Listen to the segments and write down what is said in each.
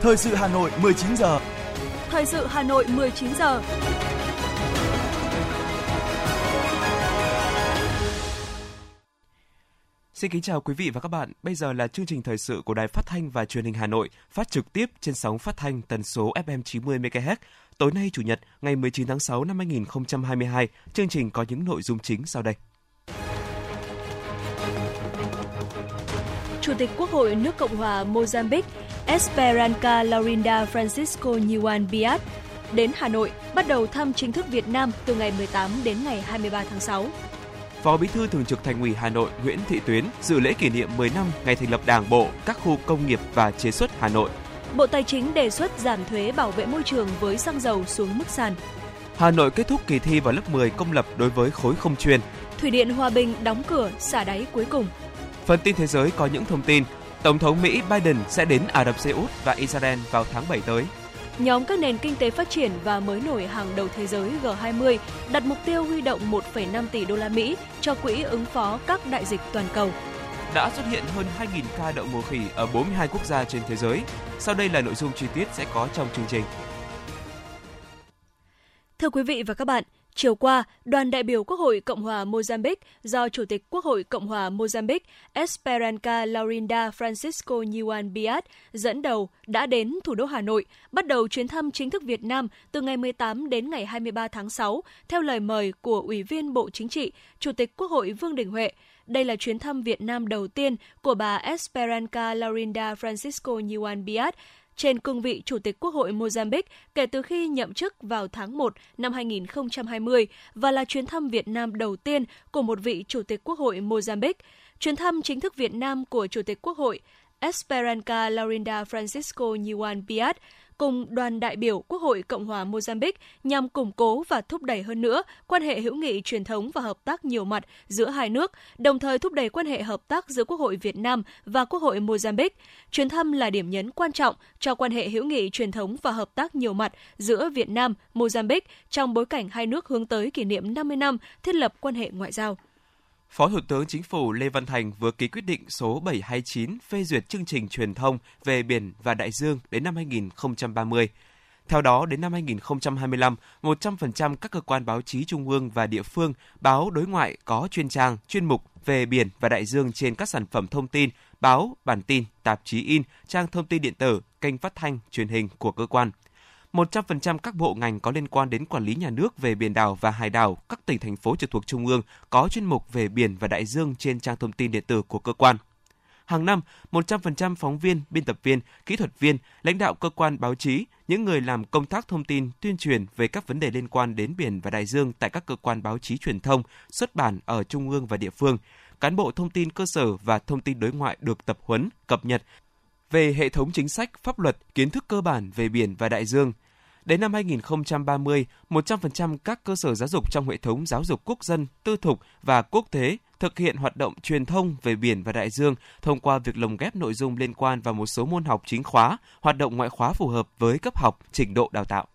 Thời sự Hà Nội 19 giờ. Thời sự Hà Nội 19 giờ. Xin kính chào quý vị và các bạn. Bây giờ là chương trình thời sự của Đài Phát thanh và Truyền hình Hà Nội, phát trực tiếp trên sóng phát thanh tần số FM 90 MHz. Tối nay chủ nhật, ngày 19 tháng 6 năm 2022, chương trình có những nội dung chính sau đây. Chủ tịch Quốc hội nước Cộng hòa Mozambique Esperanca Laurinda Francisco Nhuan Biat đến Hà Nội bắt đầu thăm chính thức Việt Nam từ ngày 18 đến ngày 23 tháng 6. Phó Bí thư Thường trực Thành ủy Hà Nội Nguyễn Thị Tuyến dự lễ kỷ niệm 10 năm ngày thành lập Đảng bộ các khu công nghiệp và chế xuất Hà Nội. Bộ Tài chính đề xuất giảm thuế bảo vệ môi trường với xăng dầu xuống mức sàn. Hà Nội kết thúc kỳ thi vào lớp 10 công lập đối với khối không chuyên. Thủy điện Hòa Bình đóng cửa xả đáy cuối cùng. Phần tin thế giới có những thông tin Tổng thống Mỹ Biden sẽ đến Ả Rập Xê Út và Israel vào tháng 7 tới. Nhóm các nền kinh tế phát triển và mới nổi hàng đầu thế giới G20 đặt mục tiêu huy động 1,5 tỷ đô la Mỹ cho quỹ ứng phó các đại dịch toàn cầu. Đã xuất hiện hơn 2.000 ca đậu mùa khỉ ở 42 quốc gia trên thế giới. Sau đây là nội dung chi tiết sẽ có trong chương trình. Thưa quý vị và các bạn, Chiều qua, đoàn đại biểu Quốc hội Cộng hòa Mozambique do Chủ tịch Quốc hội Cộng hòa Mozambique Esperanca Laurinda Francisco Nhuan Biat dẫn đầu đã đến thủ đô Hà Nội, bắt đầu chuyến thăm chính thức Việt Nam từ ngày 18 đến ngày 23 tháng 6, theo lời mời của Ủy viên Bộ Chính trị, Chủ tịch Quốc hội Vương Đình Huệ. Đây là chuyến thăm Việt Nam đầu tiên của bà Esperanca Laurinda Francisco Nhuan Biat trên cương vị Chủ tịch Quốc hội Mozambique kể từ khi nhậm chức vào tháng 1 năm 2020 và là chuyến thăm Việt Nam đầu tiên của một vị Chủ tịch Quốc hội Mozambique. Chuyến thăm chính thức Việt Nam của Chủ tịch Quốc hội Esperanca Laurinda Francisco Nhuan Piat cùng đoàn đại biểu Quốc hội Cộng hòa Mozambique nhằm củng cố và thúc đẩy hơn nữa quan hệ hữu nghị truyền thống và hợp tác nhiều mặt giữa hai nước, đồng thời thúc đẩy quan hệ hợp tác giữa Quốc hội Việt Nam và Quốc hội Mozambique. Chuyến thăm là điểm nhấn quan trọng cho quan hệ hữu nghị truyền thống và hợp tác nhiều mặt giữa Việt Nam, Mozambique trong bối cảnh hai nước hướng tới kỷ niệm 50 năm thiết lập quan hệ ngoại giao. Phó Thủ tướng Chính phủ Lê Văn Thành vừa ký quyết định số 729 phê duyệt chương trình truyền thông về biển và đại dương đến năm 2030. Theo đó, đến năm 2025, 100% các cơ quan báo chí trung ương và địa phương, báo đối ngoại có chuyên trang, chuyên mục về biển và đại dương trên các sản phẩm thông tin, báo, bản tin, tạp chí in, trang thông tin điện tử, kênh phát thanh, truyền hình của cơ quan – 100% các bộ ngành có liên quan đến quản lý nhà nước về biển đảo và hải đảo, các tỉnh thành phố trực thuộc trung ương có chuyên mục về biển và đại dương trên trang thông tin điện tử của cơ quan. Hàng năm, 100% phóng viên, biên tập viên, kỹ thuật viên, lãnh đạo cơ quan báo chí, những người làm công tác thông tin, tuyên truyền về các vấn đề liên quan đến biển và đại dương tại các cơ quan báo chí truyền thông, xuất bản ở trung ương và địa phương, cán bộ thông tin cơ sở và thông tin đối ngoại được tập huấn, cập nhật về hệ thống chính sách, pháp luật, kiến thức cơ bản về biển và đại dương. Đến năm 2030, 100% các cơ sở giáo dục trong hệ thống giáo dục quốc dân, tư thục và quốc tế thực hiện hoạt động truyền thông về biển và đại dương thông qua việc lồng ghép nội dung liên quan vào một số môn học chính khóa, hoạt động ngoại khóa phù hợp với cấp học, trình độ đào tạo.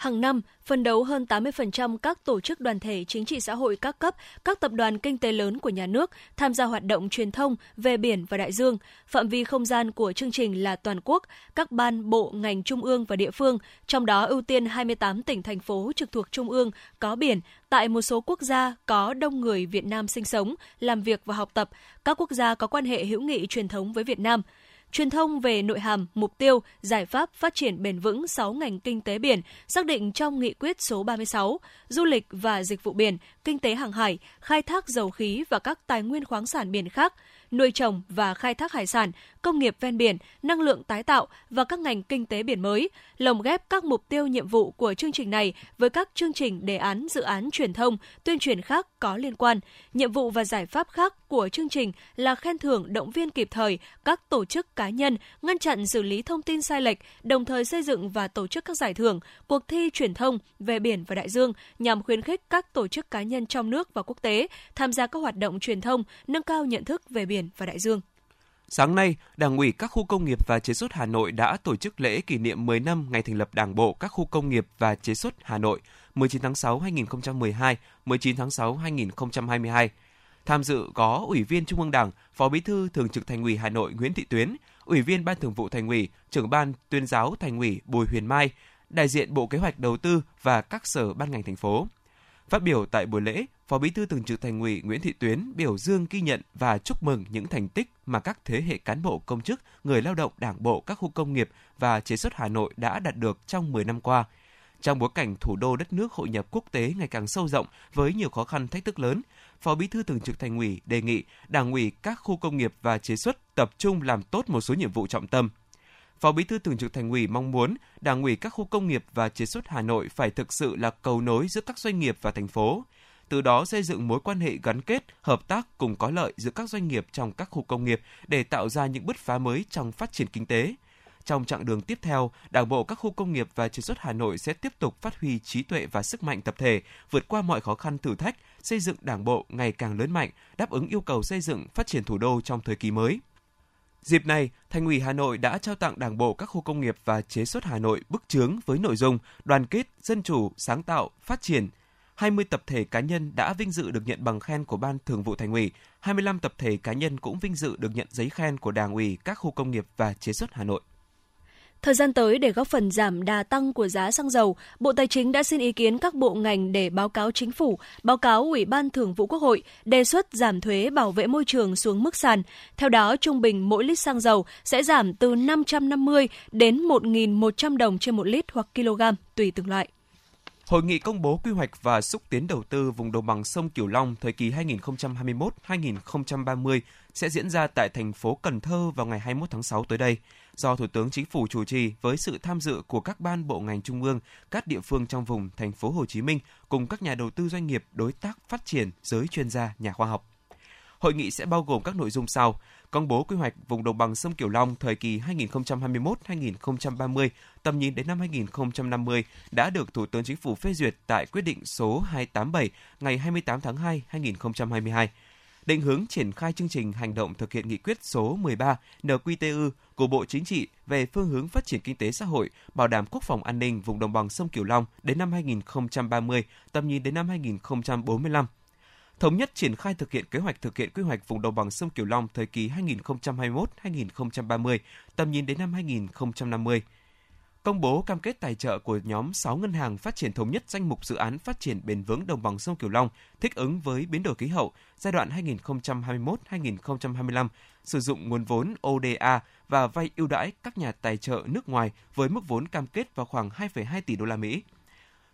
Hàng năm, phân đấu hơn 80% các tổ chức đoàn thể chính trị xã hội các cấp, các tập đoàn kinh tế lớn của nhà nước tham gia hoạt động truyền thông về biển và đại dương. Phạm vi không gian của chương trình là toàn quốc, các ban, bộ, ngành trung ương và địa phương, trong đó ưu tiên 28 tỉnh thành phố trực thuộc trung ương có biển, tại một số quốc gia có đông người Việt Nam sinh sống, làm việc và học tập, các quốc gia có quan hệ hữu nghị truyền thống với Việt Nam – truyền thông về nội hàm, mục tiêu, giải pháp phát triển bền vững 6 ngành kinh tế biển xác định trong nghị quyết số 36, du lịch và dịch vụ biển, kinh tế hàng hải, khai thác dầu khí và các tài nguyên khoáng sản biển khác – nuôi trồng và khai thác hải sản, công nghiệp ven biển, năng lượng tái tạo và các ngành kinh tế biển mới, lồng ghép các mục tiêu nhiệm vụ của chương trình này với các chương trình đề án dự án truyền thông, tuyên truyền khác có liên quan. Nhiệm vụ và giải pháp khác của chương trình là khen thưởng động viên kịp thời các tổ chức cá nhân, ngăn chặn xử lý thông tin sai lệch, đồng thời xây dựng và tổ chức các giải thưởng, cuộc thi truyền thông về biển và đại dương nhằm khuyến khích các tổ chức cá nhân trong nước và quốc tế tham gia các hoạt động truyền thông, nâng cao nhận thức về biển và đại dương. Sáng nay, Đảng ủy các khu công nghiệp và chế xuất Hà Nội đã tổ chức lễ kỷ niệm 10 năm ngày thành lập Đảng bộ các khu công nghiệp và chế xuất Hà Nội 19 tháng 6 2012, 19 tháng 6 2022. Tham dự có Ủy viên Trung ương Đảng, Phó Bí thư Thường trực Thành ủy Hà Nội Nguyễn Thị Tuyến, Ủy viên Ban Thường vụ Thành ủy, Trưởng ban Tuyên giáo Thành ủy Bùi Huyền Mai, đại diện Bộ Kế hoạch Đầu tư và các sở ban ngành thành phố. Phát biểu tại buổi lễ, Phó Bí thư Thường trực Thành ủy Nguyễn Thị Tuyến biểu dương ghi nhận và chúc mừng những thành tích mà các thế hệ cán bộ công chức, người lao động Đảng bộ các khu công nghiệp và chế xuất Hà Nội đã đạt được trong 10 năm qua. Trong bối cảnh thủ đô đất nước hội nhập quốc tế ngày càng sâu rộng với nhiều khó khăn thách thức lớn, Phó Bí thư Thường trực Thành ủy đề nghị Đảng ủy các khu công nghiệp và chế xuất tập trung làm tốt một số nhiệm vụ trọng tâm. Phó Bí thư Thường trực Thành ủy mong muốn Đảng ủy các khu công nghiệp và chế xuất Hà Nội phải thực sự là cầu nối giữa các doanh nghiệp và thành phố, từ đó xây dựng mối quan hệ gắn kết, hợp tác cùng có lợi giữa các doanh nghiệp trong các khu công nghiệp để tạo ra những bứt phá mới trong phát triển kinh tế. Trong chặng đường tiếp theo, Đảng bộ các khu công nghiệp và chế xuất Hà Nội sẽ tiếp tục phát huy trí tuệ và sức mạnh tập thể, vượt qua mọi khó khăn thử thách, xây dựng Đảng bộ ngày càng lớn mạnh, đáp ứng yêu cầu xây dựng phát triển thủ đô trong thời kỳ mới. Dịp này, Thành ủy Hà Nội đã trao tặng Đảng bộ các khu công nghiệp và chế xuất Hà Nội bức chướng với nội dung đoàn kết, dân chủ, sáng tạo, phát triển. 20 tập thể cá nhân đã vinh dự được nhận bằng khen của Ban Thường vụ Thành ủy, 25 tập thể cá nhân cũng vinh dự được nhận giấy khen của Đảng ủy các khu công nghiệp và chế xuất Hà Nội. Thời gian tới để góp phần giảm đà tăng của giá xăng dầu, Bộ Tài chính đã xin ý kiến các bộ ngành để báo cáo chính phủ, báo cáo Ủy ban Thường vụ Quốc hội đề xuất giảm thuế bảo vệ môi trường xuống mức sàn. Theo đó, trung bình mỗi lít xăng dầu sẽ giảm từ 550 đến 1.100 đồng trên một lít hoặc kg tùy từng loại. Hội nghị công bố quy hoạch và xúc tiến đầu tư vùng đồng bằng sông Cửu Long thời kỳ 2021-2030 sẽ diễn ra tại thành phố Cần Thơ vào ngày 21 tháng 6 tới đây do Thủ tướng Chính phủ chủ trì với sự tham dự của các ban bộ ngành trung ương, các địa phương trong vùng thành phố Hồ Chí Minh cùng các nhà đầu tư doanh nghiệp, đối tác phát triển, giới chuyên gia, nhà khoa học. Hội nghị sẽ bao gồm các nội dung sau: công bố quy hoạch vùng đồng bằng sông Cửu Long thời kỳ 2021-2030, tầm nhìn đến năm 2050 đã được Thủ tướng Chính phủ phê duyệt tại quyết định số 287 ngày 28 tháng 2 2022 định hướng triển khai chương trình hành động thực hiện nghị quyết số 13 NQTU của Bộ Chính trị về phương hướng phát triển kinh tế xã hội, bảo đảm quốc phòng an ninh vùng đồng bằng sông Cửu Long đến năm 2030, tầm nhìn đến năm 2045 thống nhất triển khai thực hiện kế hoạch thực hiện quy hoạch vùng đồng bằng sông Cửu Long thời kỳ 2021-2030, tầm nhìn đến năm 2050 công bố cam kết tài trợ của nhóm 6 ngân hàng phát triển thống nhất danh mục dự án phát triển bền vững đồng bằng sông Cửu Long thích ứng với biến đổi khí hậu giai đoạn 2021-2025, sử dụng nguồn vốn ODA và vay ưu đãi các nhà tài trợ nước ngoài với mức vốn cam kết vào khoảng 2,2 tỷ đô la Mỹ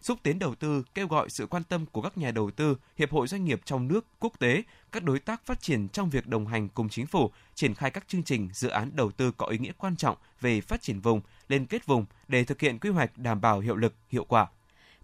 xúc tiến đầu tư, kêu gọi sự quan tâm của các nhà đầu tư, hiệp hội doanh nghiệp trong nước, quốc tế, các đối tác phát triển trong việc đồng hành cùng chính phủ triển khai các chương trình, dự án đầu tư có ý nghĩa quan trọng về phát triển vùng, liên kết vùng để thực hiện quy hoạch đảm bảo hiệu lực, hiệu quả.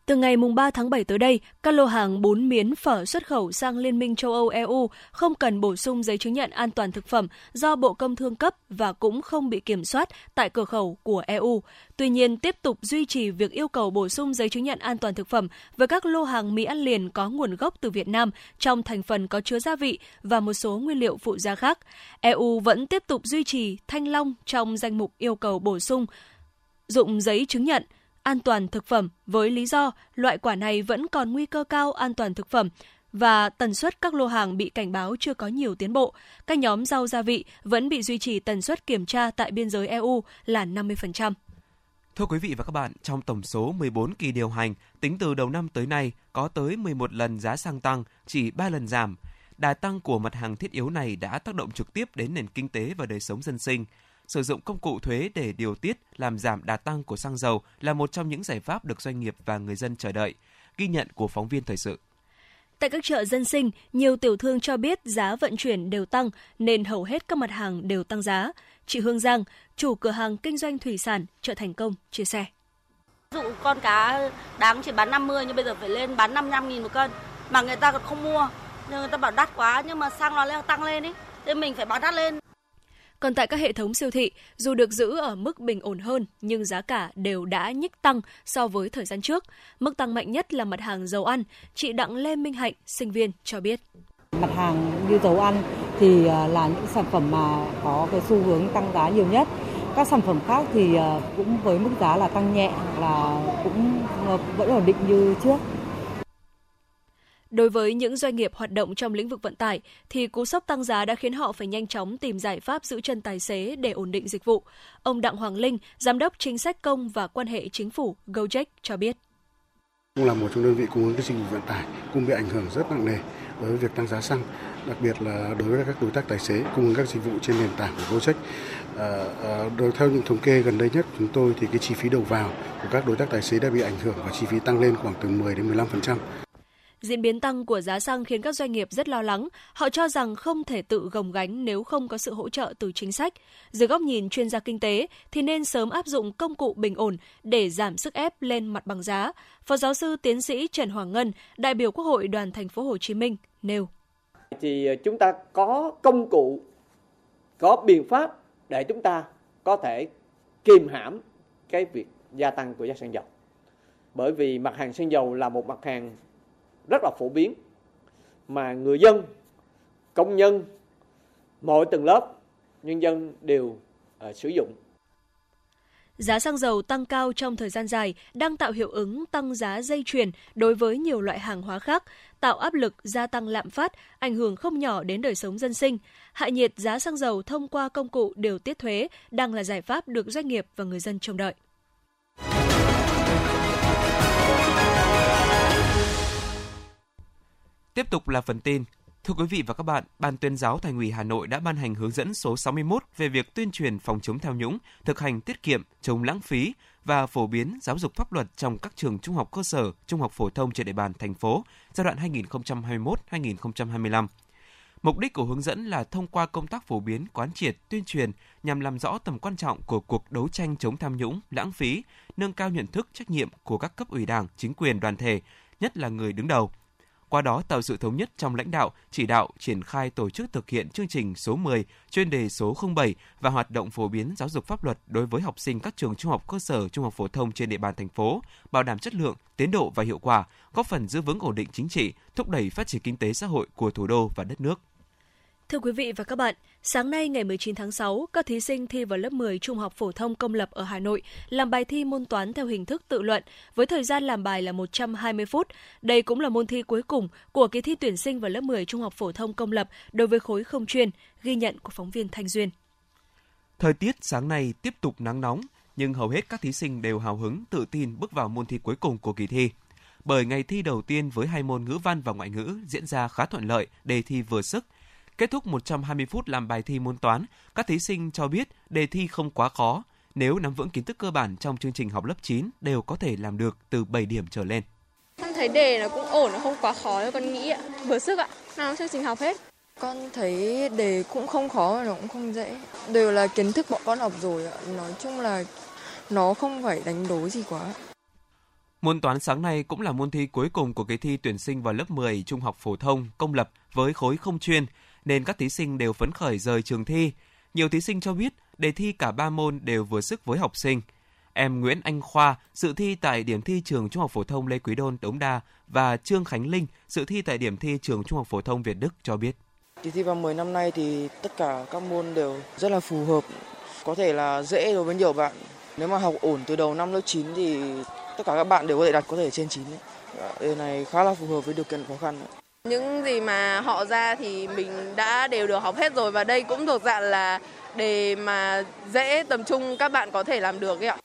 Từ ngày 3 tháng 7 tới đây, các lô hàng bún miến phở xuất khẩu sang Liên minh châu Âu EU không cần bổ sung giấy chứng nhận an toàn thực phẩm do Bộ Công Thương cấp và cũng không bị kiểm soát tại cửa khẩu của EU. Tuy nhiên, tiếp tục duy trì việc yêu cầu bổ sung giấy chứng nhận an toàn thực phẩm với các lô hàng mì ăn liền có nguồn gốc từ Việt Nam trong thành phần có chứa gia vị và một số nguyên liệu phụ gia khác. EU vẫn tiếp tục duy trì thanh long trong danh mục yêu cầu bổ sung dụng giấy chứng nhận – an toàn thực phẩm với lý do loại quả này vẫn còn nguy cơ cao an toàn thực phẩm và tần suất các lô hàng bị cảnh báo chưa có nhiều tiến bộ. Các nhóm rau gia vị vẫn bị duy trì tần suất kiểm tra tại biên giới EU là 50%. Thưa quý vị và các bạn, trong tổng số 14 kỳ điều hành, tính từ đầu năm tới nay, có tới 11 lần giá xăng tăng, chỉ 3 lần giảm. Đà tăng của mặt hàng thiết yếu này đã tác động trực tiếp đến nền kinh tế và đời sống dân sinh sử dụng công cụ thuế để điều tiết làm giảm đà tăng của xăng dầu là một trong những giải pháp được doanh nghiệp và người dân chờ đợi. Ghi nhận của phóng viên thời sự. Tại các chợ dân sinh, nhiều tiểu thương cho biết giá vận chuyển đều tăng nên hầu hết các mặt hàng đều tăng giá. Chị Hương Giang, chủ cửa hàng kinh doanh thủy sản chợ Thành Công, chia sẻ. Ví dụ con cá đáng chỉ bán 50 nhưng bây giờ phải lên bán 55 nghìn một cân. Mà người ta còn không mua, nhưng người ta bảo đắt quá nhưng mà xăng nó tăng lên ấy. Nên mình phải bán đắt lên. Còn tại các hệ thống siêu thị, dù được giữ ở mức bình ổn hơn nhưng giá cả đều đã nhích tăng so với thời gian trước. Mức tăng mạnh nhất là mặt hàng dầu ăn, chị Đặng Lê Minh Hạnh, sinh viên cho biết. Mặt hàng như dầu ăn thì à, là những sản phẩm mà có cái xu hướng tăng giá nhiều nhất. Các sản phẩm khác thì à, cũng với mức giá là tăng nhẹ là cũng à, vẫn ổn định như trước. Đối với những doanh nghiệp hoạt động trong lĩnh vực vận tải, thì cú sốc tăng giá đã khiến họ phải nhanh chóng tìm giải pháp giữ chân tài xế để ổn định dịch vụ. Ông Đặng Hoàng Linh, Giám đốc Chính sách Công và Quan hệ Chính phủ Gojek cho biết. Cũng là một trong đơn vị cung ứng cái dịch vụ vận tải cũng bị ảnh hưởng rất nặng nề đối với việc tăng giá xăng, đặc biệt là đối với các đối tác tài xế cung ứng các dịch vụ trên nền tảng của Gojek. À, à, theo những thống kê gần đây nhất chúng tôi thì cái chi phí đầu vào của các đối tác tài xế đã bị ảnh hưởng và chi phí tăng lên khoảng từ 10 đến 15%. Diễn biến tăng của giá xăng khiến các doanh nghiệp rất lo lắng. Họ cho rằng không thể tự gồng gánh nếu không có sự hỗ trợ từ chính sách. Dưới góc nhìn chuyên gia kinh tế thì nên sớm áp dụng công cụ bình ổn để giảm sức ép lên mặt bằng giá. Phó giáo sư tiến sĩ Trần Hoàng Ngân, đại biểu Quốc hội đoàn thành phố Hồ Chí Minh nêu: Thì ờ, chúng ta có công cụ, có biện pháp để chúng ta có thể kiềm hãm cái việc gia tăng của giá xăng dầu. Bởi vì mặt hàng xăng dầu là một mặt hàng rất là phổ biến mà người dân, công nhân, mọi tầng lớp nhân dân đều uh, sử dụng. Giá xăng dầu tăng cao trong thời gian dài đang tạo hiệu ứng tăng giá dây chuyền đối với nhiều loại hàng hóa khác, tạo áp lực gia tăng lạm phát, ảnh hưởng không nhỏ đến đời sống dân sinh. Hạ nhiệt giá xăng dầu thông qua công cụ điều tiết thuế đang là giải pháp được doanh nghiệp và người dân trông đợi. Tiếp tục là phần tin. Thưa quý vị và các bạn, Ban tuyên giáo Thành ủy Hà Nội đã ban hành hướng dẫn số 61 về việc tuyên truyền phòng chống tham nhũng, thực hành tiết kiệm, chống lãng phí và phổ biến giáo dục pháp luật trong các trường trung học cơ sở, trung học phổ thông trên địa bàn thành phố giai đoạn 2021-2025. Mục đích của hướng dẫn là thông qua công tác phổ biến, quán triệt, tuyên truyền nhằm làm rõ tầm quan trọng của cuộc đấu tranh chống tham nhũng, lãng phí, nâng cao nhận thức trách nhiệm của các cấp ủy Đảng, chính quyền, đoàn thể, nhất là người đứng đầu – qua đó tạo sự thống nhất trong lãnh đạo, chỉ đạo, triển khai tổ chức thực hiện chương trình số 10, chuyên đề số 07 và hoạt động phổ biến giáo dục pháp luật đối với học sinh các trường trung học cơ sở, trung học phổ thông trên địa bàn thành phố, bảo đảm chất lượng, tiến độ và hiệu quả, góp phần giữ vững ổn định chính trị, thúc đẩy phát triển kinh tế xã hội của thủ đô và đất nước. Thưa quý vị và các bạn, sáng nay ngày 19 tháng 6, các thí sinh thi vào lớp 10 Trung học phổ thông công lập ở Hà Nội làm bài thi môn toán theo hình thức tự luận với thời gian làm bài là 120 phút. Đây cũng là môn thi cuối cùng của kỳ thi tuyển sinh vào lớp 10 Trung học phổ thông công lập đối với khối không chuyên, ghi nhận của phóng viên Thanh Duyên. Thời tiết sáng nay tiếp tục nắng nóng, nhưng hầu hết các thí sinh đều hào hứng, tự tin bước vào môn thi cuối cùng của kỳ thi. Bởi ngày thi đầu tiên với hai môn ngữ văn và ngoại ngữ diễn ra khá thuận lợi, đề thi vừa sức – Kết thúc 120 phút làm bài thi môn toán, các thí sinh cho biết đề thi không quá khó. Nếu nắm vững kiến thức cơ bản trong chương trình học lớp 9 đều có thể làm được từ 7 điểm trở lên. Con thấy đề nó cũng ổn, nó không quá khó đâu con nghĩ ạ. Vừa sức ạ, nào chương trình học hết. Con thấy đề cũng không khó nó cũng không dễ. Đều là kiến thức bọn con học rồi ạ. Nói chung là nó không phải đánh đố gì quá. Môn toán sáng nay cũng là môn thi cuối cùng của kỳ thi tuyển sinh vào lớp 10 trung học phổ thông công lập với khối không chuyên nên các thí sinh đều phấn khởi rời trường thi. Nhiều thí sinh cho biết đề thi cả ba môn đều vừa sức với học sinh. Em Nguyễn Anh Khoa dự thi tại điểm thi trường Trung học phổ thông Lê Quý Đôn Đống Đa và Trương Khánh Linh dự thi tại điểm thi trường Trung học phổ thông Việt Đức cho biết. Kỳ thi vào 10 năm nay thì tất cả các môn đều rất là phù hợp, có thể là dễ đối với nhiều bạn. Nếu mà học ổn từ đầu năm lớp 9 thì tất cả các bạn đều có thể đạt có thể trên 9. Đề này khá là phù hợp với điều kiện khó khăn. Những gì mà họ ra thì mình đã đều được học hết rồi và đây cũng thuộc dạng là đề mà dễ tầm trung các bạn có thể làm được ấy ạ.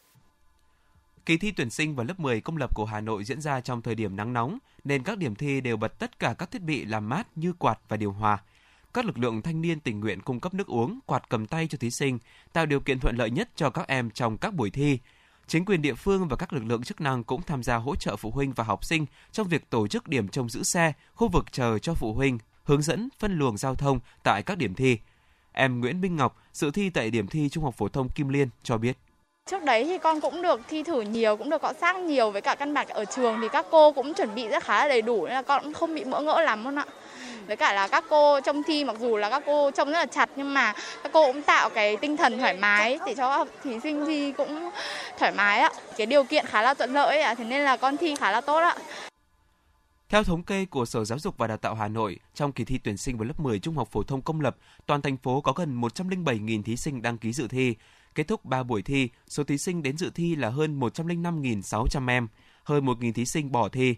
Kỳ thi tuyển sinh vào lớp 10 công lập của Hà Nội diễn ra trong thời điểm nắng nóng nên các điểm thi đều bật tất cả các thiết bị làm mát như quạt và điều hòa. Các lực lượng thanh niên tình nguyện cung cấp nước uống, quạt cầm tay cho thí sinh, tạo điều kiện thuận lợi nhất cho các em trong các buổi thi. Chính quyền địa phương và các lực lượng chức năng cũng tham gia hỗ trợ phụ huynh và học sinh trong việc tổ chức điểm trông giữ xe, khu vực chờ cho phụ huynh, hướng dẫn phân luồng giao thông tại các điểm thi. Em Nguyễn Minh Ngọc, dự thi tại điểm thi Trung học phổ thông Kim Liên cho biết. Trước đấy thì con cũng được thi thử nhiều, cũng được cọ sát nhiều với cả căn bản ở trường thì các cô cũng chuẩn bị rất khá là đầy đủ nên là con cũng không bị bỡ ngỡ lắm luôn ạ với cả là các cô trong thi mặc dù là các cô trông rất là chặt nhưng mà các cô cũng tạo cái tinh thần thoải mái để cho các thí sinh thi cũng thoải mái ạ cái điều kiện khá là thuận lợi ạ thế nên là con thi khá là tốt ạ theo thống kê của Sở Giáo dục và Đào tạo Hà Nội, trong kỳ thi tuyển sinh vào lớp 10 trung học phổ thông công lập, toàn thành phố có gần 107.000 thí sinh đăng ký dự thi. Kết thúc 3 buổi thi, số thí sinh đến dự thi là hơn 105.600 em, hơn 1.000 thí sinh bỏ thi.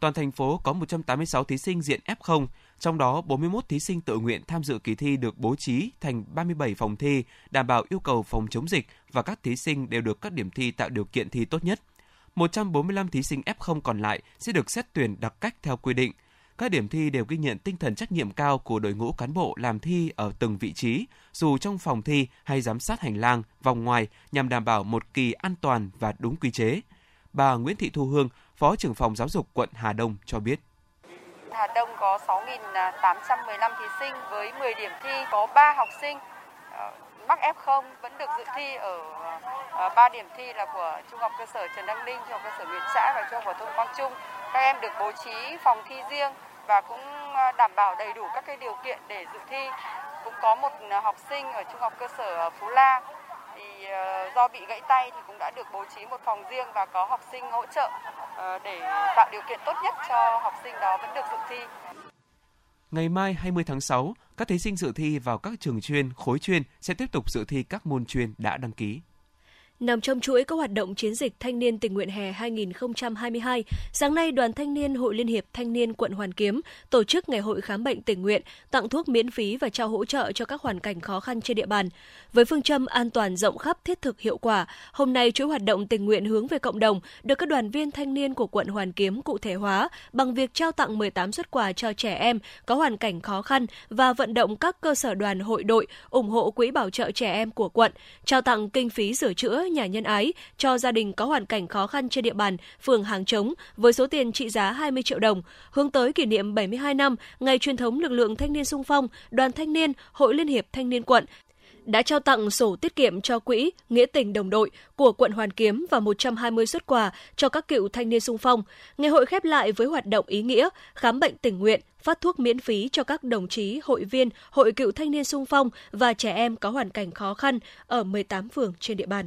toàn thành phố có 186 thí sinh diện F0, trong đó 41 thí sinh tự nguyện tham dự kỳ thi được bố trí thành 37 phòng thi, đảm bảo yêu cầu phòng chống dịch và các thí sinh đều được các điểm thi tạo điều kiện thi tốt nhất. 145 thí sinh F0 còn lại sẽ được xét tuyển đặc cách theo quy định. Các điểm thi đều ghi nhận tinh thần trách nhiệm cao của đội ngũ cán bộ làm thi ở từng vị trí, dù trong phòng thi hay giám sát hành lang, vòng ngoài nhằm đảm bảo một kỳ an toàn và đúng quy chế. Bà Nguyễn Thị Thu Hương, Phó trưởng phòng giáo dục quận Hà Đông cho biết. Hà Đông có 6.815 thí sinh với 10 điểm thi, có 3 học sinh ờ, mắc F0 vẫn được dự thi ở ờ, 3 điểm thi là của Trung học cơ sở Trần Đăng Ninh, Trung học cơ sở Nguyễn Trãi và Trung học phổ thông Quang Trung. Các em được bố trí phòng thi riêng và cũng ờ, đảm bảo đầy đủ các cái điều kiện để dự thi. Cũng có một học sinh ở Trung học cơ sở Phú La Ờ, do bị gãy tay thì cũng đã được bố trí một phòng riêng và có học sinh hỗ trợ ờ, để tạo điều kiện tốt nhất cho học sinh đó vẫn được dự thi. Ngày mai 20 tháng 6, các thí sinh dự thi vào các trường chuyên, khối chuyên sẽ tiếp tục dự thi các môn chuyên đã đăng ký. Nằm trong chuỗi các hoạt động chiến dịch thanh niên tình nguyện hè 2022, sáng nay Đoàn Thanh niên Hội Liên hiệp Thanh niên quận Hoàn Kiếm tổ chức ngày hội khám bệnh tình nguyện, tặng thuốc miễn phí và trao hỗ trợ cho các hoàn cảnh khó khăn trên địa bàn. Với phương châm an toàn rộng khắp thiết thực hiệu quả, hôm nay chuỗi hoạt động tình nguyện hướng về cộng đồng được các đoàn viên thanh niên của quận Hoàn Kiếm cụ thể hóa bằng việc trao tặng 18 xuất quà cho trẻ em có hoàn cảnh khó khăn và vận động các cơ sở đoàn hội đội ủng hộ quỹ bảo trợ trẻ em của quận, trao tặng kinh phí sửa chữa nhà nhân ái cho gia đình có hoàn cảnh khó khăn trên địa bàn phường Hàng Trống với số tiền trị giá 20 triệu đồng, hướng tới kỷ niệm 72 năm ngày truyền thống lực lượng thanh niên sung phong, đoàn thanh niên, hội liên hiệp thanh niên quận đã trao tặng sổ tiết kiệm cho quỹ Nghĩa tình đồng đội của quận Hoàn Kiếm và 120 xuất quà cho các cựu thanh niên sung phong. Ngày hội khép lại với hoạt động ý nghĩa khám bệnh tình nguyện, phát thuốc miễn phí cho các đồng chí, hội viên, hội cựu thanh niên sung phong và trẻ em có hoàn cảnh khó khăn ở 18 phường trên địa bàn.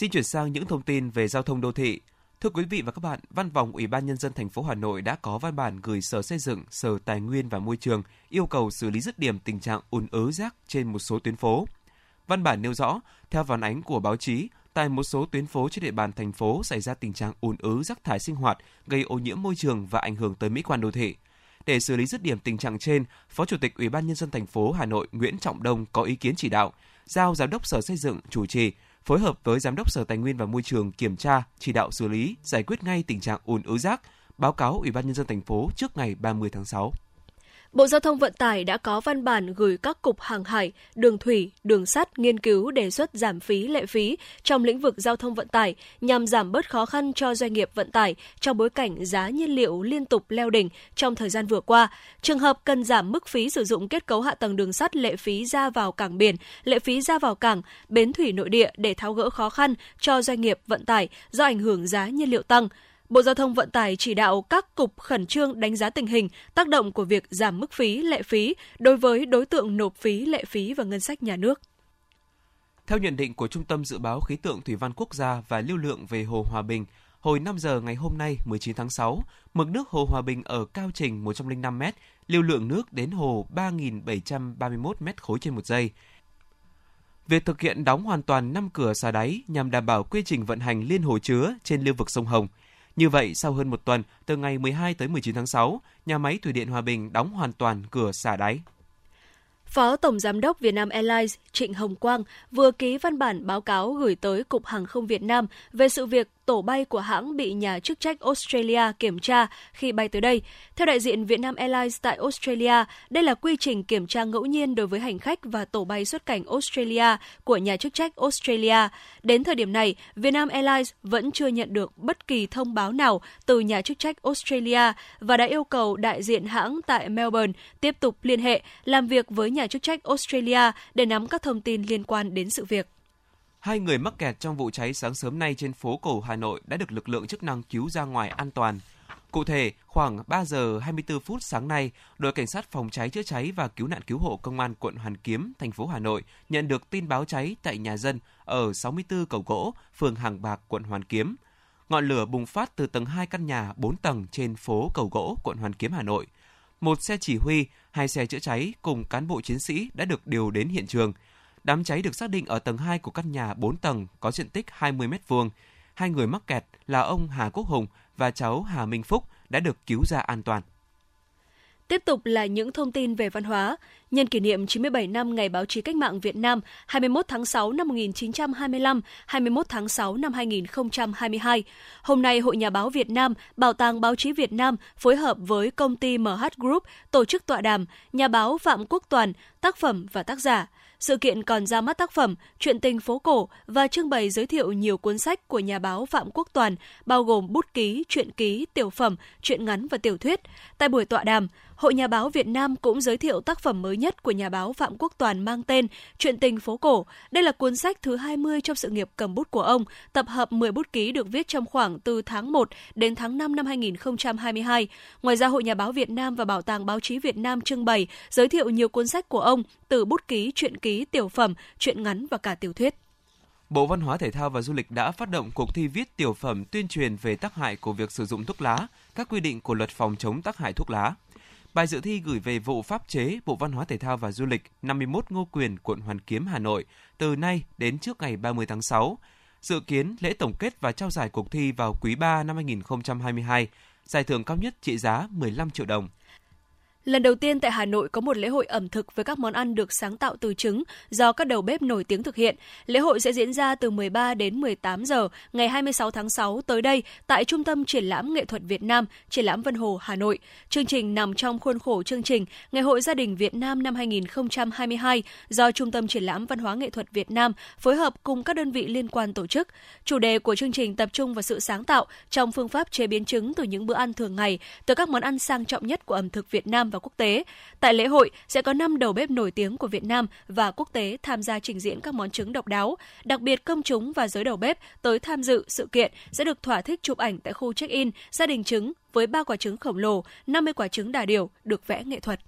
Xin chuyển sang những thông tin về giao thông đô thị. Thưa quý vị và các bạn, Văn phòng Ủy ban nhân dân thành phố Hà Nội đã có văn bản gửi Sở Xây dựng, Sở Tài nguyên và Môi trường yêu cầu xử lý dứt điểm tình trạng ùn ứ rác trên một số tuyến phố. Văn bản nêu rõ, theo phản ánh của báo chí, tại một số tuyến phố trên địa bàn thành phố xảy ra tình trạng ùn ứ rác thải sinh hoạt, gây ô nhiễm môi trường và ảnh hưởng tới mỹ quan đô thị. Để xử lý dứt điểm tình trạng trên, Phó Chủ tịch Ủy ban nhân dân thành phố Hà Nội Nguyễn Trọng Đông có ý kiến chỉ đạo, giao Giám đốc Sở Xây dựng chủ trì phối hợp với Giám đốc Sở Tài nguyên và Môi trường kiểm tra, chỉ đạo xử lý, giải quyết ngay tình trạng ùn ứ rác, báo cáo Ủy ban nhân dân thành phố trước ngày 30 tháng 6. Bộ Giao thông Vận tải đã có văn bản gửi các cục hàng hải, đường thủy, đường sắt nghiên cứu đề xuất giảm phí lệ phí trong lĩnh vực giao thông vận tải nhằm giảm bớt khó khăn cho doanh nghiệp vận tải trong bối cảnh giá nhiên liệu liên tục leo đỉnh trong thời gian vừa qua. Trường hợp cần giảm mức phí sử dụng kết cấu hạ tầng đường sắt lệ phí ra vào cảng biển, lệ phí ra vào cảng, bến thủy nội địa để tháo gỡ khó khăn cho doanh nghiệp vận tải do ảnh hưởng giá nhiên liệu tăng. Bộ Giao thông Vận tải chỉ đạo các cục khẩn trương đánh giá tình hình, tác động của việc giảm mức phí, lệ phí đối với đối tượng nộp phí, lệ phí và ngân sách nhà nước. Theo nhận định của Trung tâm Dự báo Khí tượng Thủy văn Quốc gia và lưu lượng về Hồ Hòa Bình, hồi 5 giờ ngày hôm nay 19 tháng 6, mực nước Hồ Hòa Bình ở cao trình 105 m, lưu lượng nước đến hồ 3.731 m khối trên một giây. Việc thực hiện đóng hoàn toàn 5 cửa xà đáy nhằm đảm bảo quy trình vận hành liên hồ chứa trên lưu vực sông Hồng – như vậy, sau hơn một tuần, từ ngày 12 tới 19 tháng 6, nhà máy Thủy điện Hòa Bình đóng hoàn toàn cửa xả đáy. Phó Tổng Giám đốc Vietnam Airlines Trịnh Hồng Quang vừa ký văn bản báo cáo gửi tới Cục Hàng không Việt Nam về sự việc tổ bay của hãng bị nhà chức trách Australia kiểm tra khi bay tới đây. Theo đại diện Vietnam Airlines tại Australia, đây là quy trình kiểm tra ngẫu nhiên đối với hành khách và tổ bay xuất cảnh Australia của nhà chức trách Australia. Đến thời điểm này, Vietnam Airlines vẫn chưa nhận được bất kỳ thông báo nào từ nhà chức trách Australia và đã yêu cầu đại diện hãng tại Melbourne tiếp tục liên hệ làm việc với nhà chức trách Australia để nắm các thông tin liên quan đến sự việc. Hai người mắc kẹt trong vụ cháy sáng sớm nay trên phố cổ Hà Nội đã được lực lượng chức năng cứu ra ngoài an toàn. Cụ thể, khoảng 3 giờ 24 phút sáng nay, đội cảnh sát phòng cháy chữa cháy và cứu nạn cứu hộ công an quận Hoàn Kiếm, thành phố Hà Nội nhận được tin báo cháy tại nhà dân ở 64 cầu gỗ, phường Hàng Bạc, quận Hoàn Kiếm. Ngọn lửa bùng phát từ tầng 2 căn nhà 4 tầng trên phố Cầu Gỗ, quận Hoàn Kiếm, Hà Nội. Một xe chỉ huy, hai xe chữa cháy cùng cán bộ chiến sĩ đã được điều đến hiện trường. Đám cháy được xác định ở tầng 2 của căn nhà 4 tầng có diện tích 20 m2. Hai người mắc kẹt là ông Hà Quốc Hùng và cháu Hà Minh Phúc đã được cứu ra an toàn. Tiếp tục là những thông tin về văn hóa. Nhân kỷ niệm 97 năm Ngày Báo chí Cách mạng Việt Nam 21 tháng 6 năm 1925, 21 tháng 6 năm 2022. Hôm nay, Hội Nhà báo Việt Nam, Bảo tàng Báo chí Việt Nam phối hợp với công ty MH Group tổ chức tọa đàm Nhà báo Phạm Quốc Toàn, tác phẩm và tác giả – sự kiện còn ra mắt tác phẩm Chuyện tình phố cổ và trưng bày giới thiệu nhiều cuốn sách của nhà báo Phạm Quốc Toàn, bao gồm bút ký, truyện ký, tiểu phẩm, truyện ngắn và tiểu thuyết. Tại buổi tọa đàm, Hội Nhà báo Việt Nam cũng giới thiệu tác phẩm mới nhất của nhà báo Phạm Quốc Toàn mang tên Chuyện tình phố cổ. Đây là cuốn sách thứ 20 trong sự nghiệp cầm bút của ông, tập hợp 10 bút ký được viết trong khoảng từ tháng 1 đến tháng 5 năm 2022. Ngoài ra, Hội Nhà báo Việt Nam và Bảo tàng Báo chí Việt Nam trưng bày, giới thiệu nhiều cuốn sách của ông từ bút ký, truyện ký, tiểu phẩm, truyện ngắn và cả tiểu thuyết. Bộ Văn hóa Thể thao và Du lịch đã phát động cuộc thi viết tiểu phẩm tuyên truyền về tác hại của việc sử dụng thuốc lá, các quy định của luật phòng chống tác hại thuốc lá. Bài dự thi gửi về vụ pháp chế Bộ Văn hóa Thể thao và Du lịch 51 Ngô Quyền, quận Hoàn Kiếm, Hà Nội từ nay đến trước ngày 30 tháng 6. Dự kiến lễ tổng kết và trao giải cuộc thi vào quý 3 năm 2022. Giải thưởng cao nhất trị giá 15 triệu đồng. Lần đầu tiên tại Hà Nội có một lễ hội ẩm thực với các món ăn được sáng tạo từ trứng do các đầu bếp nổi tiếng thực hiện. Lễ hội sẽ diễn ra từ 13 đến 18 giờ ngày 26 tháng 6 tới đây tại Trung tâm Triển lãm Nghệ thuật Việt Nam, Triển lãm Vân Hồ, Hà Nội. Chương trình nằm trong khuôn khổ chương trình Ngày hội gia đình Việt Nam năm 2022 do Trung tâm Triển lãm Văn hóa Nghệ thuật Việt Nam phối hợp cùng các đơn vị liên quan tổ chức. Chủ đề của chương trình tập trung vào sự sáng tạo trong phương pháp chế biến trứng từ những bữa ăn thường ngày, từ các món ăn sang trọng nhất của ẩm thực Việt Nam và quốc tế. Tại lễ hội sẽ có 5 đầu bếp nổi tiếng của Việt Nam và quốc tế tham gia trình diễn các món trứng độc đáo. Đặc biệt công chúng và giới đầu bếp tới tham dự sự kiện sẽ được thỏa thích chụp ảnh tại khu check-in gia đình trứng với ba quả trứng khổng lồ, 50 quả trứng đà điểu được vẽ nghệ thuật.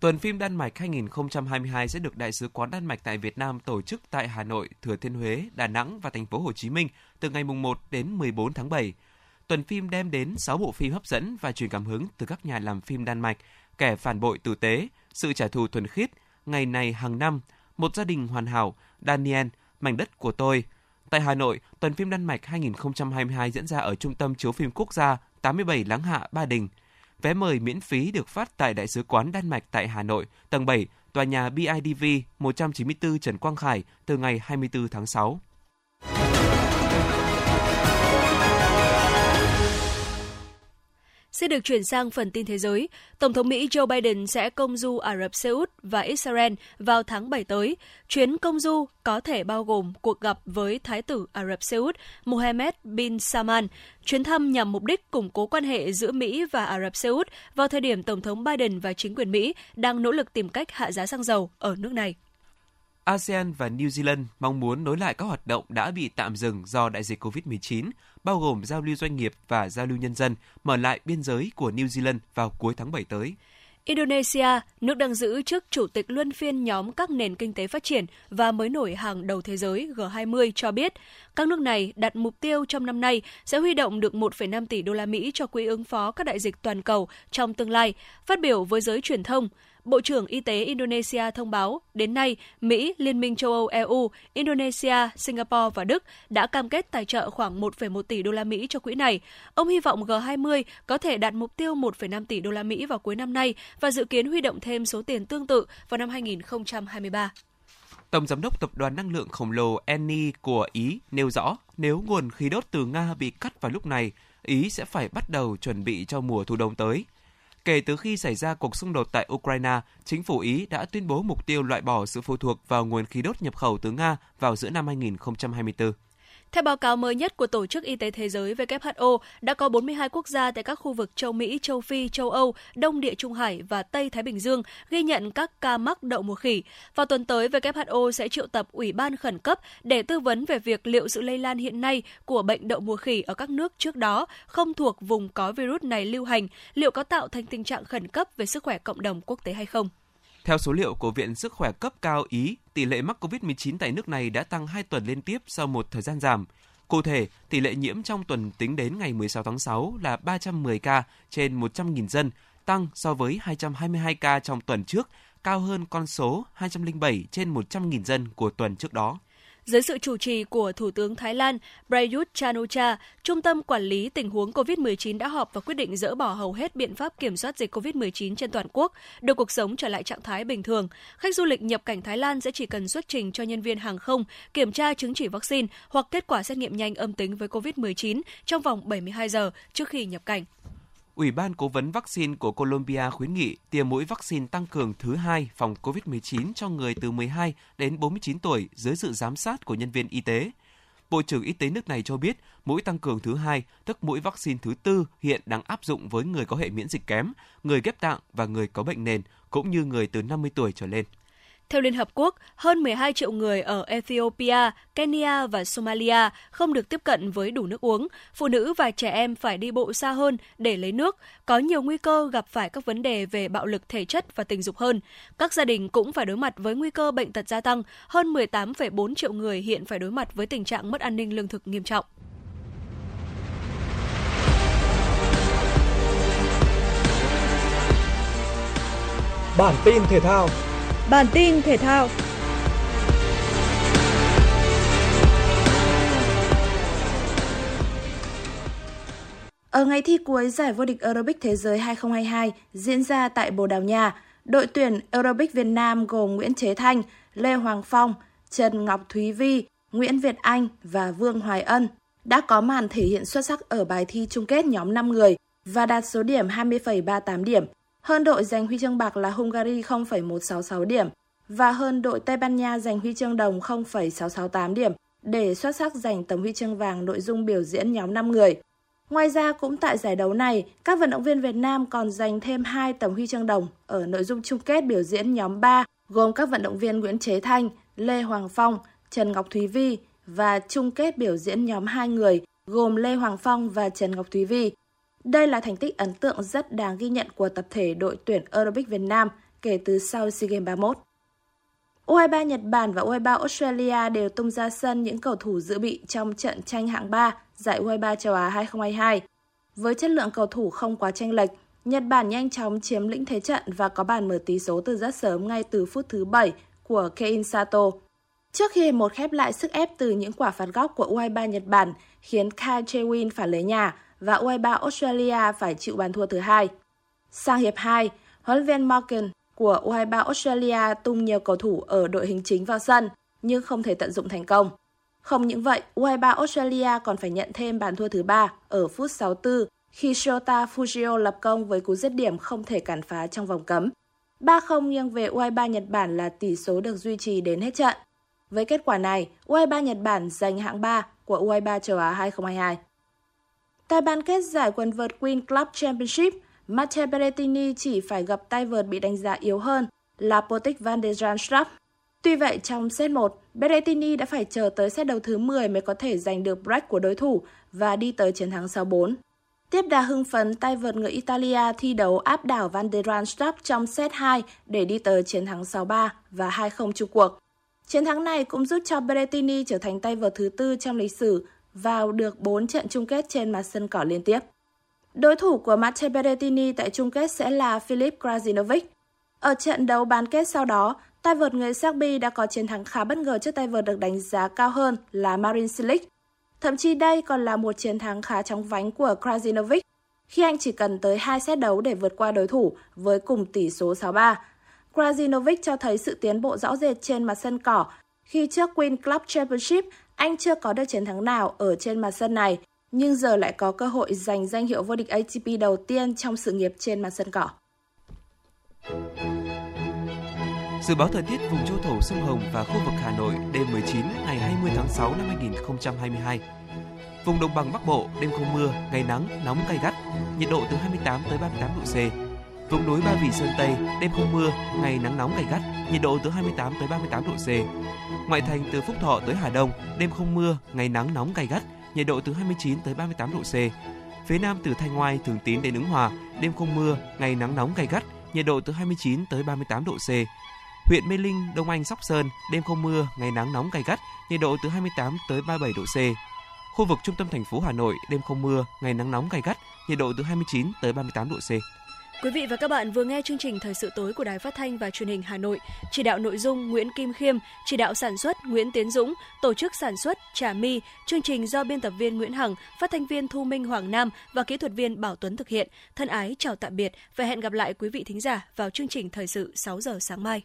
Tuần phim Đan Mạch 2022 sẽ được Đại sứ quán Đan Mạch tại Việt Nam tổ chức tại Hà Nội, Thừa Thiên Huế, Đà Nẵng và thành phố Hồ Chí Minh từ ngày 1 đến 14 tháng 7. Tuần phim đem đến 6 bộ phim hấp dẫn và truyền cảm hứng từ các nhà làm phim Đan Mạch kẻ phản bội tử tế, sự trả thù thuần khiết, ngày này hàng năm, một gia đình hoàn hảo, Daniel, mảnh đất của tôi. Tại Hà Nội, tuần phim Đan Mạch 2022 diễn ra ở Trung tâm chiếu phim quốc gia 87 Láng Hạ, Ba Đình. Vé mời miễn phí được phát tại Đại sứ quán Đan Mạch tại Hà Nội, tầng 7, tòa nhà BIDV 194 Trần Quang Khải từ ngày 24 tháng 6. Sẽ được chuyển sang phần tin thế giới. Tổng thống Mỹ Joe Biden sẽ công du Ả Rập Xê Út và Israel vào tháng 7 tới. Chuyến công du có thể bao gồm cuộc gặp với Thái tử Ả Rập Xê Út Mohammed bin Salman. Chuyến thăm nhằm mục đích củng cố quan hệ giữa Mỹ và Ả Rập Xê Út vào thời điểm Tổng thống Biden và chính quyền Mỹ đang nỗ lực tìm cách hạ giá xăng dầu ở nước này. ASEAN và New Zealand mong muốn nối lại các hoạt động đã bị tạm dừng do đại dịch COVID-19, bao gồm giao lưu doanh nghiệp và giao lưu nhân dân, mở lại biên giới của New Zealand vào cuối tháng 7 tới. Indonesia, nước đang giữ chức chủ tịch luân phiên nhóm các nền kinh tế phát triển và mới nổi hàng đầu thế giới G20 cho biết, các nước này đặt mục tiêu trong năm nay sẽ huy động được 1,5 tỷ đô la Mỹ cho quỹ ứng phó các đại dịch toàn cầu trong tương lai. Phát biểu với giới truyền thông, Bộ trưởng Y tế Indonesia thông báo, đến nay, Mỹ, Liên minh châu Âu EU, Indonesia, Singapore và Đức đã cam kết tài trợ khoảng 1,1 tỷ đô la Mỹ cho quỹ này. Ông hy vọng G20 có thể đạt mục tiêu 1,5 tỷ đô la Mỹ vào cuối năm nay và dự kiến huy động thêm số tiền tương tự vào năm 2023. Tổng giám đốc tập đoàn năng lượng khổng lồ Eni của Ý nêu rõ nếu nguồn khí đốt từ Nga bị cắt vào lúc này, Ý sẽ phải bắt đầu chuẩn bị cho mùa thu đông tới. Kể từ khi xảy ra cuộc xung đột tại Ukraine, chính phủ Ý đã tuyên bố mục tiêu loại bỏ sự phụ thuộc vào nguồn khí đốt nhập khẩu từ Nga vào giữa năm 2024. Theo báo cáo mới nhất của Tổ chức Y tế Thế giới WHO, đã có 42 quốc gia tại các khu vực châu Mỹ, châu Phi, châu Âu, Đông Địa Trung Hải và Tây Thái Bình Dương ghi nhận các ca mắc đậu mùa khỉ. Vào tuần tới, WHO sẽ triệu tập Ủy ban khẩn cấp để tư vấn về việc liệu sự lây lan hiện nay của bệnh đậu mùa khỉ ở các nước trước đó không thuộc vùng có virus này lưu hành, liệu có tạo thành tình trạng khẩn cấp về sức khỏe cộng đồng quốc tế hay không. Theo số liệu của Viện Sức khỏe cấp cao Ý, tỷ lệ mắc COVID-19 tại nước này đã tăng 2 tuần liên tiếp sau một thời gian giảm. Cụ thể, tỷ lệ nhiễm trong tuần tính đến ngày 16 tháng 6 là 310 ca trên 100.000 dân, tăng so với 222 ca trong tuần trước, cao hơn con số 207 trên 100.000 dân của tuần trước đó. Dưới sự chủ trì của Thủ tướng Thái Lan Prayut chan o Trung tâm Quản lý Tình huống COVID-19 đã họp và quyết định dỡ bỏ hầu hết biện pháp kiểm soát dịch COVID-19 trên toàn quốc, đưa cuộc sống trở lại trạng thái bình thường. Khách du lịch nhập cảnh Thái Lan sẽ chỉ cần xuất trình cho nhân viên hàng không kiểm tra chứng chỉ vaccine hoặc kết quả xét nghiệm nhanh âm tính với COVID-19 trong vòng 72 giờ trước khi nhập cảnh. Ủy ban Cố vấn vaccine của Colombia khuyến nghị tiêm mũi vaccine tăng cường thứ hai phòng COVID-19 cho người từ 12 đến 49 tuổi dưới sự giám sát của nhân viên y tế. Bộ trưởng Y tế nước này cho biết mũi tăng cường thứ hai, tức mũi vaccine thứ tư hiện đang áp dụng với người có hệ miễn dịch kém, người ghép tạng và người có bệnh nền, cũng như người từ 50 tuổi trở lên. Theo Liên Hợp Quốc, hơn 12 triệu người ở Ethiopia, Kenya và Somalia không được tiếp cận với đủ nước uống. Phụ nữ và trẻ em phải đi bộ xa hơn để lấy nước, có nhiều nguy cơ gặp phải các vấn đề về bạo lực thể chất và tình dục hơn. Các gia đình cũng phải đối mặt với nguy cơ bệnh tật gia tăng. Hơn 18,4 triệu người hiện phải đối mặt với tình trạng mất an ninh lương thực nghiêm trọng. Bản tin thể thao Bản tin thể thao. Ở ngày thi cuối giải vô địch Aerobic Thế giới 2022 diễn ra tại Bồ Đào Nha, đội tuyển Aerobic Việt Nam gồm Nguyễn Chế Thanh, Lê Hoàng Phong, Trần Ngọc Thúy Vi, Nguyễn Việt Anh và Vương Hoài Ân đã có màn thể hiện xuất sắc ở bài thi chung kết nhóm 5 người và đạt số điểm 20,38 điểm, hơn đội giành huy chương bạc là Hungary 0,166 điểm và hơn đội Tây Ban Nha giành huy chương đồng 0,668 điểm để xuất sắc giành tấm huy chương vàng nội dung biểu diễn nhóm 5 người. Ngoài ra cũng tại giải đấu này, các vận động viên Việt Nam còn giành thêm 2 tấm huy chương đồng ở nội dung chung kết biểu diễn nhóm 3 gồm các vận động viên Nguyễn Chế Thanh, Lê Hoàng Phong, Trần Ngọc Thúy Vi và chung kết biểu diễn nhóm 2 người gồm Lê Hoàng Phong và Trần Ngọc Thúy Vi. Đây là thành tích ấn tượng rất đáng ghi nhận của tập thể đội tuyển Aerobic Việt Nam kể từ sau SEA Games 31. U23 Nhật Bản và U23 Australia đều tung ra sân những cầu thủ dự bị trong trận tranh hạng 3 giải U23 châu Á 2022. Với chất lượng cầu thủ không quá tranh lệch, Nhật Bản nhanh chóng chiếm lĩnh thế trận và có bàn mở tỷ số từ rất sớm ngay từ phút thứ 7 của Kein Sato. Trước khi một khép lại sức ép từ những quả phạt góc của U23 Nhật Bản khiến Kai Chewin phải lấy nhà và U23 Australia phải chịu bàn thua thứ hai. Sang hiệp 2, huấn luyện viên Morgan của U23 Australia tung nhiều cầu thủ ở đội hình chính vào sân nhưng không thể tận dụng thành công. Không những vậy, U23 Australia còn phải nhận thêm bàn thua thứ ba ở phút 64 khi Shota Fujio lập công với cú dứt điểm không thể cản phá trong vòng cấm. 3-0 nghiêng về U23 Nhật Bản là tỷ số được duy trì đến hết trận. Với kết quả này, U23 Nhật Bản giành hạng 3 của U23 châu Á 2022. Tại bán kết giải quần vợt Queen Club Championship, Matteo Berrettini chỉ phải gặp tay vợt bị đánh giá yếu hơn là Potik van der Zandschap. Tuy vậy, trong set 1, Berrettini đã phải chờ tới set đầu thứ 10 mới có thể giành được break của đối thủ và đi tới chiến thắng 6-4. Tiếp đà hưng phấn, tay vợt người Italia thi đấu áp đảo Van der Zandschap trong set 2 để đi tới chiến thắng 6-3 và 2-0 chung cuộc. Chiến thắng này cũng giúp cho Berrettini trở thành tay vợt thứ tư trong lịch sử vào được 4 trận chung kết trên mặt sân cỏ liên tiếp. Đối thủ của Matteo Berrettini tại chung kết sẽ là Filip Krajinovic. Ở trận đấu bán kết sau đó, tay vợt người Serbia đã có chiến thắng khá bất ngờ trước tay vợt được đánh giá cao hơn là Marin Cilic. Thậm chí đây còn là một chiến thắng khá chóng vánh của Krajinovic khi anh chỉ cần tới hai set đấu để vượt qua đối thủ với cùng tỷ số 6-3. Krajinovic cho thấy sự tiến bộ rõ rệt trên mặt sân cỏ khi trước Queen Club Championship anh chưa có được chiến thắng nào ở trên mặt sân này, nhưng giờ lại có cơ hội giành danh hiệu vô địch ATP đầu tiên trong sự nghiệp trên mặt sân cỏ. Dự báo thời tiết vùng châu thổ sông Hồng và khu vực Hà Nội đêm 19 ngày 20 tháng 6 năm 2022. Vùng đồng bằng Bắc Bộ đêm không mưa, ngày nắng, nóng gay gắt, nhiệt độ từ 28 tới 38 độ C. Vùng núi Ba Vì Sơn Tây đêm không mưa, ngày nắng nóng gay gắt, nhiệt độ từ 28 tới 38 độ C. Ngoại thành từ Phúc Thọ tới Hà Đông đêm không mưa, ngày nắng nóng gay gắt, nhiệt độ từ 29 tới 38 độ C. Phía Nam từ Thanh Ngoai, Thường Tín đến Ứng Hòa đêm không mưa, ngày nắng nóng gay gắt, nhiệt độ từ 29 tới 38 độ C. Huyện Mê Linh, Đông Anh, Sóc Sơn, đêm không mưa, ngày nắng nóng gay gắt, nhiệt độ từ 28 tới 37 độ C. Khu vực trung tâm thành phố Hà Nội, đêm không mưa, ngày nắng nóng gay gắt, nhiệt độ từ 29 tới 38 độ C. Quý vị và các bạn vừa nghe chương trình Thời sự tối của Đài Phát thanh và Truyền hình Hà Nội. Chỉ đạo nội dung Nguyễn Kim Khiêm, chỉ đạo sản xuất Nguyễn Tiến Dũng, tổ chức sản xuất Trà My, chương trình do biên tập viên Nguyễn Hằng, phát thanh viên Thu Minh Hoàng Nam và kỹ thuật viên Bảo Tuấn thực hiện. Thân ái chào tạm biệt và hẹn gặp lại quý vị thính giả vào chương trình Thời sự 6 giờ sáng mai.